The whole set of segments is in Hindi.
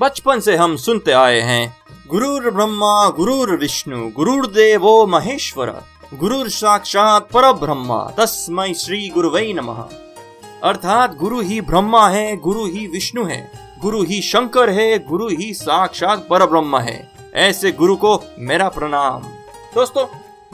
बचपन से हम सुनते आए हैं। गुरुर ब्रह्मा, गुरुर विष्णु गुरुर देवो महेश्वर, गुरुर साक्षात पर ब्रह्मा तस्मय श्री गुरुवै नमः। अर्थात गुरु ही ब्रह्मा है, गुरु ही विष्णु है, गुरु ही शंकर है, गुरु ही साक्षात पर ब्रह्म है। ऐसे गुरु को मेरा प्रणाम। दोस्तों,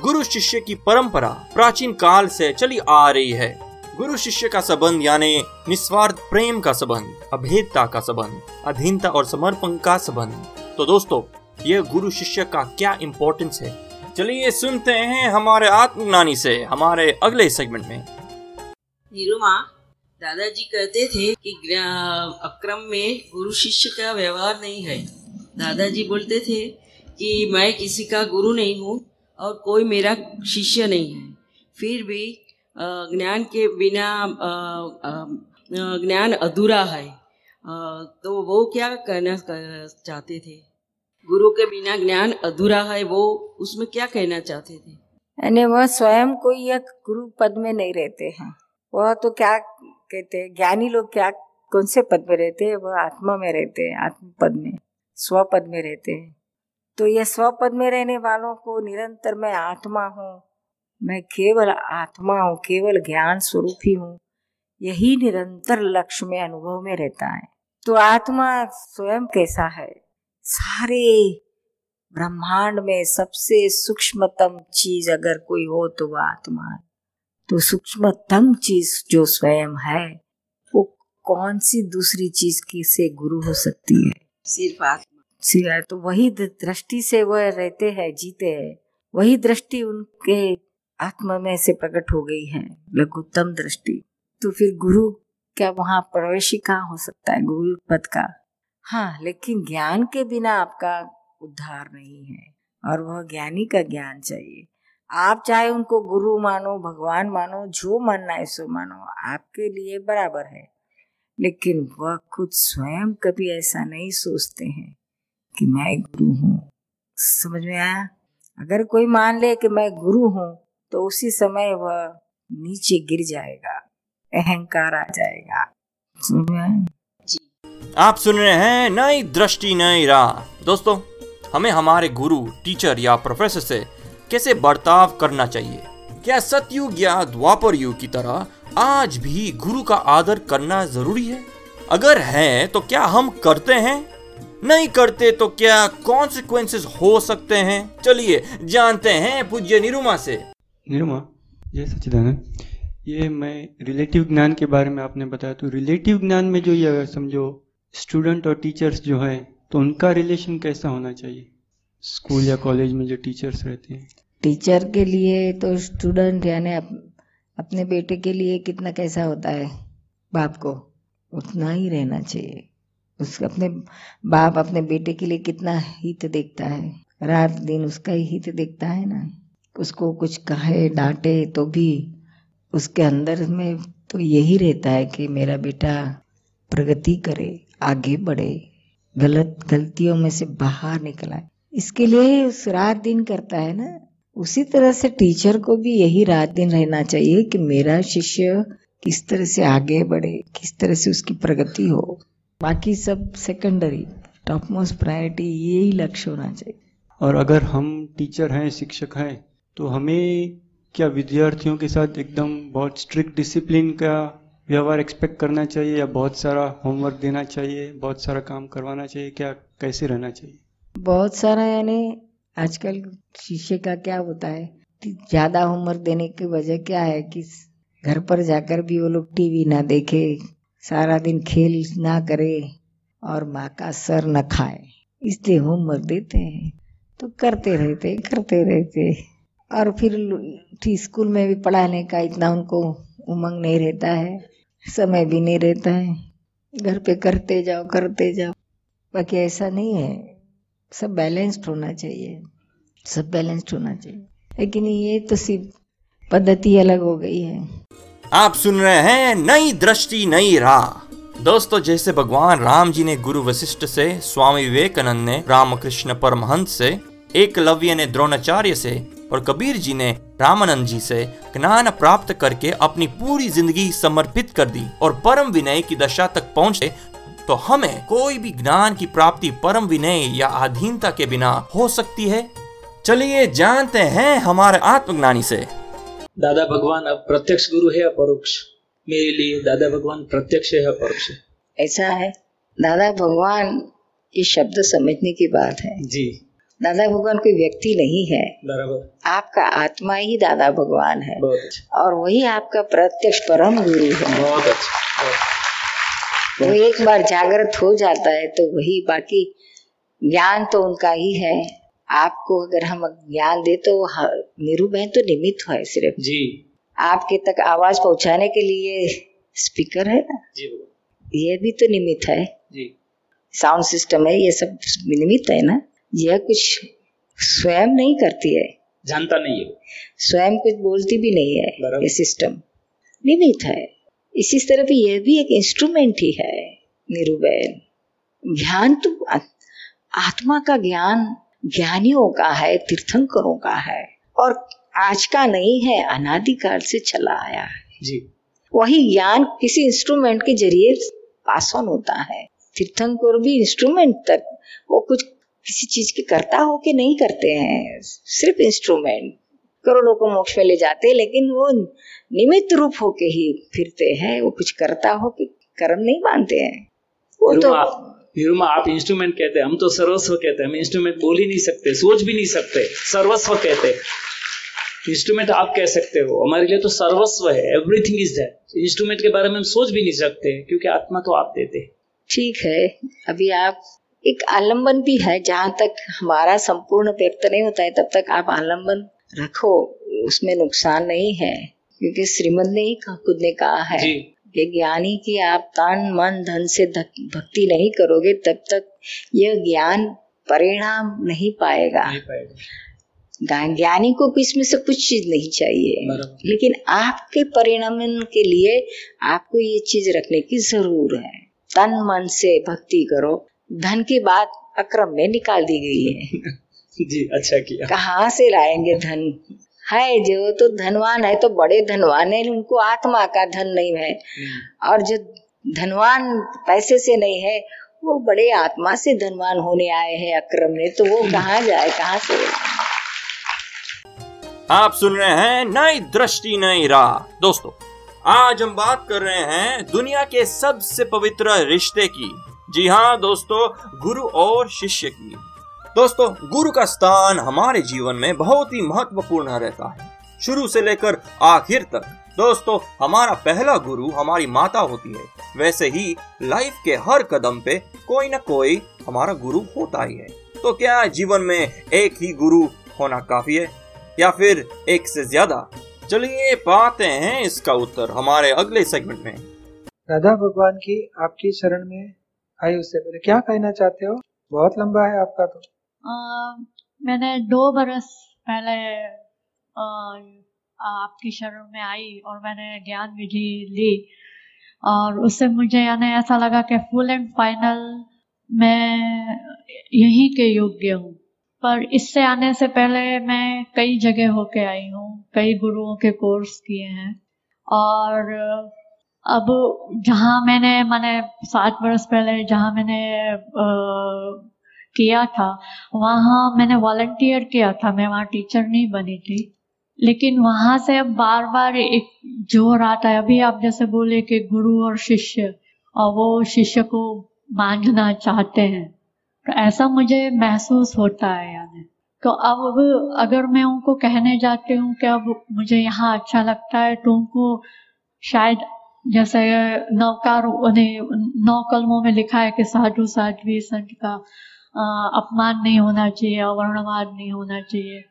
गुरु शिष्य की परंपरा प्राचीन काल से चली आ रही है। गुरु शिष्य का संबंध, यानी निस्वार्थ प्रेम का संबंध, अभेदता का संबंध, अधीनता और समर्पण का संबंध। तो दोस्तों, ये गुरु शिष्य का क्या इम्पोर्टेंस है? चलिए सुनते हैं हमारे आत्मज्ञानी से, हमारे अगले सेगमेंट में। निरुमा दादाजी कहते थे कि अक्रम में गुरु शिष्य का व्यवहार नहीं है। दादाजी बोलते थे कि मैं किसी का गुरु नहीं हूँ और कोई मेरा शिष्य नहीं है। फिर भी ज्ञान के बिना ज्ञान अधूरा है। तो वो क्या कहना चाहते थे? गुरु के बिना ज्ञान अधूरा है, वो उसमें क्या कहना चाहते थे? यानी वह स्वयं कोई एक गुरु पद में नहीं रहते हैं। वह तो क्या कहते हैं, ज्ञानी लोग क्या, कौन से पद में रहते हैं? वह आत्मा में रहते हैं आत्म पद में स्व पद में रहते हैं। तो यह स्व पद में रहने वालों को निरंतर मैं आत्मा हूँ मैं केवल आत्मा हूँ केवल ज्ञान स्वरूप ही। हूँ यही निरंतर लक्ष्य में अनुभव में रहता है। तो आत्मा स्वयं कैसा है? सारे ब्रह्मांड में सबसे सूक्ष्मतम चीज़ अगर कोई हो तो वह आत्मा है। तो सूक्ष्मतम चीज़ जो स्वयं है वो कौन सी दूसरी चीज़ की से गुरु हो सकती है? सिर्फ़ आत्मा। सिवाय तो वही दृष्टि से वह रहते हैं जीते हैं। वही दृष्टि उनके आत्मा में से प्रकट हो गई है, लघुत्तम दृष्टि। तो फिर गुरु क्या वहाँ प्रवेश कहाँ हो सकता है, गुरु पद का? हाँ लेकिन ज्ञान के बिना आपका उद्धार नहीं है, और वह ज्ञानी का ज्ञान चाहिए। आप चाहे उनको गुरु मानो, भगवान मानो, जो मानना है सो मानो, आपके लिए बराबर है। लेकिन वह खुद स्वयं कभी ऐसा नहीं सोचते हैं कि मैं गुरु हूँ। समझ में आया? अगर कोई मान ले कि मैं गुरु हूँ तो उसी समय वह नीचे गिर जाएगा, अहंकार आ जाएगा। आप सुन रहे हैं नई दृष्टि, नई राह। दोस्तों, हमें हमारे गुरु, टीचर या प्रोफेसर से कैसे बर्ताव करना चाहिए? क्या सतयुग या द्वापर युग की तरह आज भी गुरु का आदर करना ज़रूरी है? अगर है तो क्या हम करते हैं? नहीं करते तो क्या कॉन्सिक्वेंसेस हो सकते हैं? चलिए, जानते हैं पूज्य निरुमा से। निरुमा जय सच्चिदानंद। ये मैं रिलेटिव ज्ञान के बारे में आपने बताया तो रिलेटिव ज्ञान में जो ये समझो स्टूडेंट और टीचर्स जो है तो उनका रिलेशन कैसा होना चाहिए? स्कूल या कॉलेज में जो टीचर्स रहते हैं। टीचर के लिए तो स्टूडेंट यानी अप, अपने बेटे के लिए कितना कैसा होता है? बाप को उतना ही रहना चाहिए। उसका अपने बाप अपने बेटे के लिए कितना हित देखता है? रात दिन उसका ही हित देखता है ना? उसको कुछ कहे, डांटे तो भी उसके अंदर में तो यही रहता है कि मेरा बेटा प्रगति करे, आगे बढ़े, गलत, गलतियों में से बाहर निकल आए इसके लिए उस रात दिन करता है ना, उसी तरह से टीचर को भी यही रात दिन रहना चाहिए कि मेरा शिष्य किस तरह से आगे बढ़े, किस तरह से उसकी प्रगति हो। बाकी सब सेकेंडरी टॉप मोस्ट प्रायोरिटी यही लक्ष्य होना चाहिए। और अगर हम टीचर हैं, शिक्षक हैं तो हमें क्या विद्यार्थियों के साथ एकदम बहुत स्ट्रिक्ट डिसिप्लिन का व्यवहार एक्सपेक्ट करना चाहिए या बहुत सारा होमवर्क देना चाहिए, बहुत सारा काम करवाना चाहिए, क्या, कैसे रहना चाहिए? बहुत सारा यानी आजकल शिष्य का क्या होता है, ज़्यादा होमवर्क देने की वजह क्या है कि घर पर जाकर भी वो लोग टीवी ना देखे, सारा दिन खेल ना करे और माँ का सर न खाए, इसलिए होमवर्क देते हैं। तो करते रहते करते रहते। और फिर स्कूल में भी पढ़ाने का इतना उनको उमंग नहीं रहता है, समय भी नहीं रहता है। घर पे करते जाओ करते जाओ। बाकी ऐसा नहीं है, सब बैलेंस्ड होना चाहिए, सब बैलेंस्ड होना चाहिए। लेकिन ये तो सिर्फ़ पद्धति अलग हो गई है। आप सुन रहे हैं नई दृष्टि, नई राह। दोस्तों, जैसे भगवान राम जी ने गुरु वशिष्ठ से, स्वामी विवेकानंद ने रामकृष्ण परमहंस से, एकलव्य ने द्रोणाचार्य से और कबीर जी ने रामानंद जी से ज्ञान प्राप्त करके अपनी पूरी ज़िंदगी समर्पित कर दी और परम विनय की दशा तक पहुँचे तो हमें कोई भी ज्ञान की प्राप्ति परम विनय या अधीनता के बिना हो सकती है? चलिए जानते हैं हमारे आत्मज्ञानी से। दादा भगवान अब प्रत्यक्ष गुरु है या परोक्ष? मेरे लिए दादा भगवान प्रत्यक्ष है या परोक्ष है? ऐसा है। दादा भगवान ये शब्द समझने की बात है। जी। दादा भगवान कोई व्यक्ति नहीं है। आपका आत्मा ही दादा भगवान है। अच्छा। और वही आपका प्रत्यक्ष परम गुरु है। बहुत अच्छा। वो एक बार जागृत हो जाता है तो वही बाकी ज्ञान तो उनका ही है। आपको अगर हम ज्ञान दे तो नीरू बहन तो निमित्त है सिर्फ़। जी। आपके तक आवाज़ पहुँचाने के लिए स्पीकर है ना? जी ये भी तो निमित्त है। जी। साउंड सिस्टम है ये सब निमित्त है ना? यह कुछ स्वयं नहीं करती है। जानता नहीं है। स्वयं कुछ बोलती भी नहीं है ये सिस्टम निमित्त है। इसी तरह भी यह भी एक इंस्ट्रूमेंट ही है निरुबैन। ज्ञान तो आत्मा का ज्ञान ज्ञानियों का है तीर्थंकरों का है और आज का नहीं है अनादिकाल से चला आया है। जी। वही ज्ञान किसी इंस्ट्रूमेंट के ज़रिए पास ऑन होता है। तीर्थंकर भी इंस्ट्रूमेंट तक वो कुछ किसी चीज़ के करता हो के नहीं करते हैं। सिर्फ़ इंस्ट्रूमेंट करोड़ों को मोक्ष में ले जाते हैं लेकिन वो निमित्त रूप होके ही फिरते हैं। वो कुछ करता हो के कर्म नहीं मानते हैं। वो तो निरुमा आप इंस्ट्रूमेंट कहते हैं। हम तो सर्वस्व कहते हैं। हम इंस्ट्रूमेंट बोल ही नहीं सकते सोच भी नहीं सकते। सर्वस्व कहते इंस्ट्रूमेंट आप कह सकते हो। हमारे लिए तो सर्वस्व है। एवरीथिंग इज़ दैट इंस्ट्रूमेंट के बारे में हम सोच भी नहीं सकते क्योंकि आत्मा तो आप देते ठीक है। अभी आप एक आलंबन भी है जहाँ तक हमारा संपूर्ण व्यक्त नहीं होता है तब तक आप आलंबन रखो उसमें नुकसान नहीं है। क्योंकि श्रीमद ने ही खुद ने कहा है कि ज्ञानी की आप तन मन धन से भक्ति नहीं करोगे तब तक यह ज्ञान परिणाम नहीं पाएगा। नहीं पाएगा। ज्ञानी को इसमें से कुछ चीज़ नहीं चाहिए। लेकिन आपके परिणाम के लिए आपको ये चीज़ रखने की ज़रूर है। तन मन से भक्ति करो धन की बात अक्रम में निकाल दी गई है। जी अच्छा किया। कहाँ से लाएँगे धन? है जो तो धनवान है तो बड़े धनवान है उनको आत्मा का धन नहीं है। और जो धनवान पैसे से नहीं है वो बड़े आत्मा से धनवान होने आए हैं अक्रम में तो वो कहाँ जाए कहाँ से? आप सुन रहे हैं नई दृष्टि नई राह। दोस्तों आज हम बात कर रहे हैं दुनिया के सबसे पवित्र रिश्ते की। जी हाँ दोस्तों, गुरु और शिष्य की। दोस्तों, गुरु का स्थान हमारे जीवन में बहुत ही महत्वपूर्ण रहता है। शुरू से लेकर आखिर तक, दोस्तों, हमारा पहला गुरु हमारी माता होती है। वैसे ही, लाइफ के हर कदम पे कोई ना कोई हमारा गुरु होता ही है। तो क्या जीवन में एक ही गुरु होना काफ़ी है? या फिर एक से ज़्यादा? चलिए पाते हैं इसका उत्तर हमारे अगले सेगमेंट में। राधा भगवान की आपकी शरण में आई उससे पहले। क्या कहना चाहते हो? बहुत लंबा है आपका तो। अ, मैंने दो बरस पहले अ, आपकी शरण में आई और मैंने ज्ञान विधि ली। और उससे मुझे यानी ऐसा लगा कि फुल एंड फाइनल मैं यहीं के योग्य हूँ। पर इससे आने से पहले मैं कई जगह होके आई हूँ कई गुरुओं के कोर्स किए हैं। और अब जहाँ मैंने मैंने सात वर्ष पहले जहाँ मैंने अ, किया था वहाँ मैंने वॉल्टियर किया था। मैं वहाँ टीचर नहीं बनी थी। लेकिन वहाँ से अब बार बार एक ज़ोर आता है। अभी आप जैसे बोले कि गुरु और शिष्य और वो शिष्य को बांधना चाहते हैं। तो ऐसा मुझे महसूस होता है यानी। तो अब अगर मैं उनको कहने जाती हूँ कि अब मुझे यहाँ अच्छा लगता है तो उनको शायद जैसे नौकार नौ कलमों में लिखा है कि साधु साध्वी संत का अपमान नहीं होना चाहिए अवर्णवाद नहीं होना चाहिए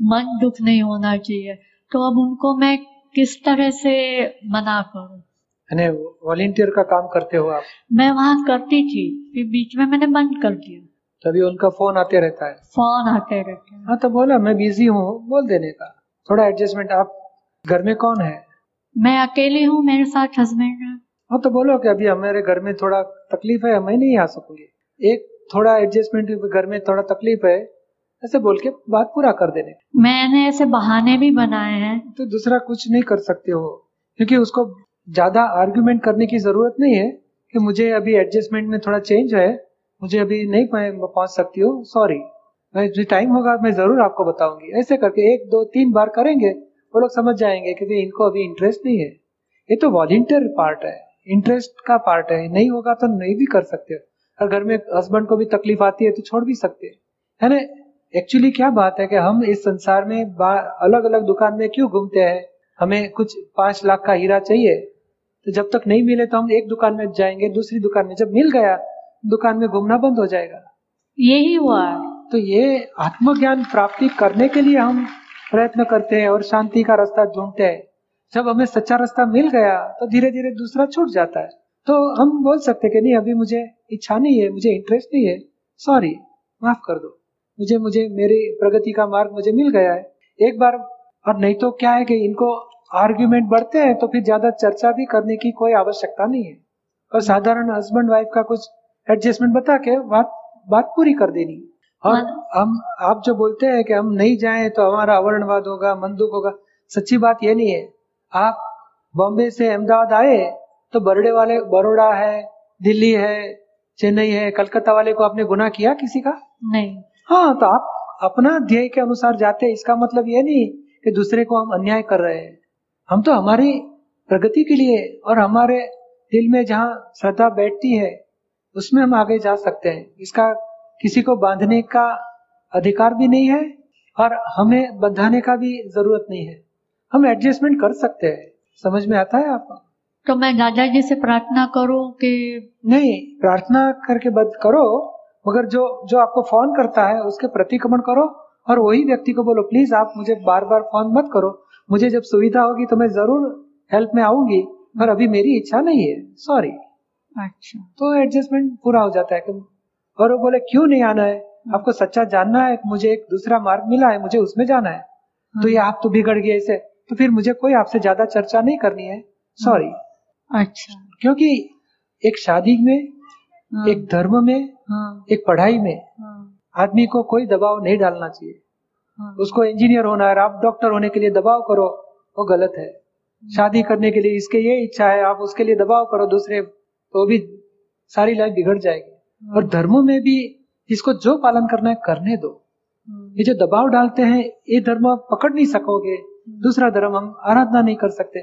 मन दुख नहीं होना चाहिए। तो अब उनको मैं किस तरह से मना करूँ? यानी वॉलेंटियर का काम करते हो आप? मैं वहाँ करती थी फिर बीच में मैंने बंद कर दिया। तभी उनका फ़ोन आते रहता है। फ़ोन आते रहते हैं। हाँ तो बोला मैं बिज़ी हूँ बोल देने का। थोड़ा एडजस्टमेंट आप घर में कौन है? मैं अकेली हूँ मेरे साथ हस्बैंड है। हाँ तो बोलो कि अभी हमारे घर में थोड़ा तकलीफ़ है मैं नहीं आ सकूँगी। एक थोड़ा एडजस्टमेंट घर में थोड़ा तकलीफ़ है ऐसे बोल के बात पूरा कर देने। मैंने ऐसे बहाने भी बनाए हैं। तो दूसरा कुछ नहीं कर सकते हो क्योंकि उसको ज़्यादा आर्ग्यूमेंट करने की ज़रूरत नहीं है कि मुझे अभी एडजस्टमेंट में थोड़ा चेंज है मुझे अभी नहीं पहुँच सकती हो सॉरी मैं जो टाइम होगा मैं ज़रूर आपको बताऊँगी। ऐसे करके एक दो तीन बार करेंगे वो लोग समझ जाएँगे कि भाई इनको अभी इंटरेस्ट नहीं है। ये तो वॉलेंटियर पार्ट है। इंटरेस्ट का पार्ट है। नहीं होगा तो नहीं भी कर सकते। अगर घर में हस्बैंड को भी तकलीफ़ आती है तो छोड़ भी सकते। है ना? एक्चुअली क्या बात है कि हम इस संसार में अलग अलग दुकान में क्यों घूमते हैं? हमें कुछ पाँच लाख का हीरा चाहिए। तो जब तक नहीं मिले तो हम एक दुकान में जाएँगे दूसरी दुकान में। जब मिल गया दुकान में घूमना बंद हो जाएगा। यही हुआ। तो ये आत्मज्ञान प्राप्ति करने के लिए हम प्रयत्न करते हैं और शांति का रास्ता ढूंढते हैं। जब हमें सच्चा रास्ता मिल गया तो धीरे धीरे दूसरा छूट जाता है। तो हम बोल सकते कि नहीं, अभी मुझे इच्छा नहीं है, मुझे इंटरेस्ट नहीं है। सॉरी माफ़ कर दो। मुझे मुझे, मेरी प्रगति का मार्ग मुझे मिल गया है। एक बार, और नहीं तो क्या है कि इनको आर्ग्यूमेंट बढ़ते हैं तो फिर ज़्यादा चर्चा भी करने की कोई आवश्यकता नहीं है। और साधारण हस्बैंड वाइफ का कुछ एडजस्टमेंट बता के बात बात पूरी कर देनी। और हम आप जो बोलते हैं कि हम नहीं जाएँ तो हमारा अवर्णवाद होगा मंदुक होगा। सच्ची बात ये नहीं है। आप बॉम्बे से अहमदाबाद आए तो बरडे वाले बड़ोड़ा है दिल्ली है चेन्नई है कलकत्ता वाले को आपने गुना किया किसी का? नहीं। हाँ तो आप अपना ध्येय के अनुसार जाते हैं। इसका मतलब ये नहीं कि दूसरे को हम अन्याय कर रहे हैं। हम तो हमारी प्रगति के लिए और हमारे दिल में जहाँ श्रद्धा बैठती है उसमें हम आगे जा सकते हैं। इसका किसी को बांधने का अधिकार भी नहीं है और हमें बंधाने का भी ज़रूरत नहीं है। हम एडजस्टमेंट कर सकते हैं। समझ में आता है आपको तो मैं दादाजी से प्रार्थना करूँ कि नहीं प्रार्थना करके बद करो मगर जो जो आपको फ़ोन करता है उसके प्रतिक्रमण करो और वही व्यक्ति को बोलो प्लीज़ आप मुझे बार बार फ़ोन मत करो। मुझे जब सुविधा होगी तो मैं ज़रूर हेल्प में आऊँगी पर अभी मेरी इच्छा नहीं है। सॉरी अच्छा। तो एडजस्टमेंट पूरा हो जाता है। और वो बोले क्यों नहीं आना है? आपको सच्चा जानना है मुझे एक दूसरा मार्ग मिला है मुझे उसमें जाना है। तो ये आप तो बिगड़ गए इसे। तो फिर मुझे कोई आपसे ज़्यादा चर्चा नहीं करनी है। सॉरी अच्छा। क्योंकि एक शादी में हाँ, एक धर्म में हाँ, एक पढ़ाई में हाँ, आदमी को कोई दबाव नहीं डालना चाहिए। हाँ, उसको इंजीनियर होना है आप डॉक्टर होने के लिए दबाव करो वो गलत है। शादी करने के लिए इसके ये इच्छा है आप उसके लिए दबाव करो दूसरे तो भी सारी लाइफ बिगड़ जाएगी। और धर्मों में भी इसको जो पालन करना है करने दो। हाँ, ये जो दबाव डालते हैं ये धर्म आप पकड़ नहीं सकोगे। दूसरा धर्म हम आराधना नहीं कर सकते।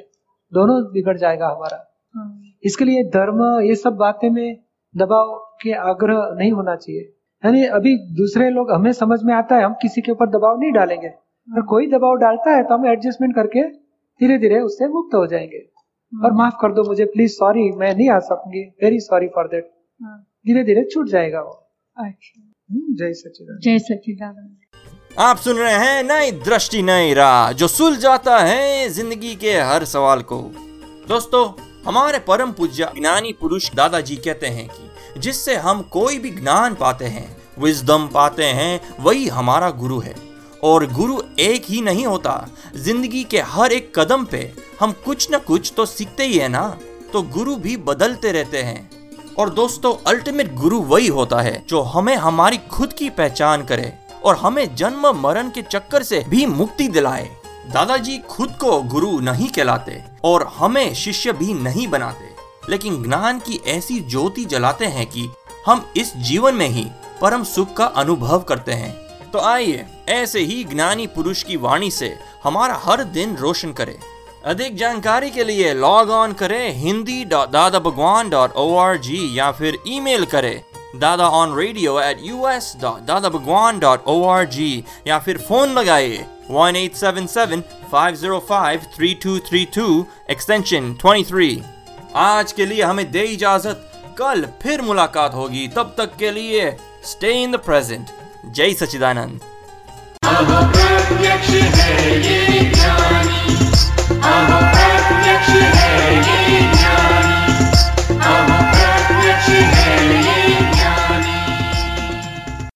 दोनों बिगड़ जाएगा हमारा। हाँ, इसके लिए धर्म ये सब बातें में दबाव के आग्रह नहीं होना चाहिए। यानी अभी दूसरे लोग हमें समझ में आता है हम किसी के ऊपर दबाव नहीं डालेंगे। और कोई दबाव डालता है तो हम एडजस्टमेंट करके धीरे धीरे उससे मुक्त हो जाएँगे। और माफ़ कर दो मुझे प्लीज़ सॉरी मैं नहीं आ सकूँगी। वेरी सॉरी फॉर देट धीरे धीरे छूट जाएगा वो। अच्छा। हम्म, जय सचिदानंद जय सच्चिदानंद। आप सुन रहे हैं नई दृष्टि नई राह जो सुलझाता है ज़िंदगी के हर सवाल को। दोस्तों हमारे परम पूज्य ज्ञानी पुरुष दादाजी कहते हैं कि जिससे हम कोई भी ज्ञान पाते हैं विजडम पाते हैं वही हमारा गुरु है। और गुरु एक ही नहीं होता ज़िंदगी के हर एक कदम पे हम कुछ न कुछ तो सीखते ही है ना तो गुरु भी बदलते रहते हैं। और दोस्तों अल्टीमेट गुरु वही होता है जो हमें हमारी खुद की पहचान करे और हमें जन्म, मरण के चक्कर से भी मुक्ति दिलाए। दादाजी खुद को गुरु नहीं कहलाते और हमें शिष्य भी नहीं बनाते। लेकिन ज्ञान की ऐसी ज्योति जलाते हैं कि हम इस जीवन में ही परम सुख का अनुभव करते हैं। तो आइए, ऐसे ही ज्ञानी पुरुष की वाणी से हमारा हर दिन रोशन करें। अधिक जानकारी के लिए लॉग ऑन करें हिंदी दादा Bhagwan dot O R G या फिर ईमेल करें Dada on radio at U S dot Dada Bhagwan dot O R G या फिर फ़ोन लगाइए one eight seven seven five zero five three two three two extension twenty three आज के लिए हमें दे इजाज़त। कल फिर मुलाकात होगी। तब तक के लिए स्टे इन द प्रेजेंट जय सचिदानंद 아하.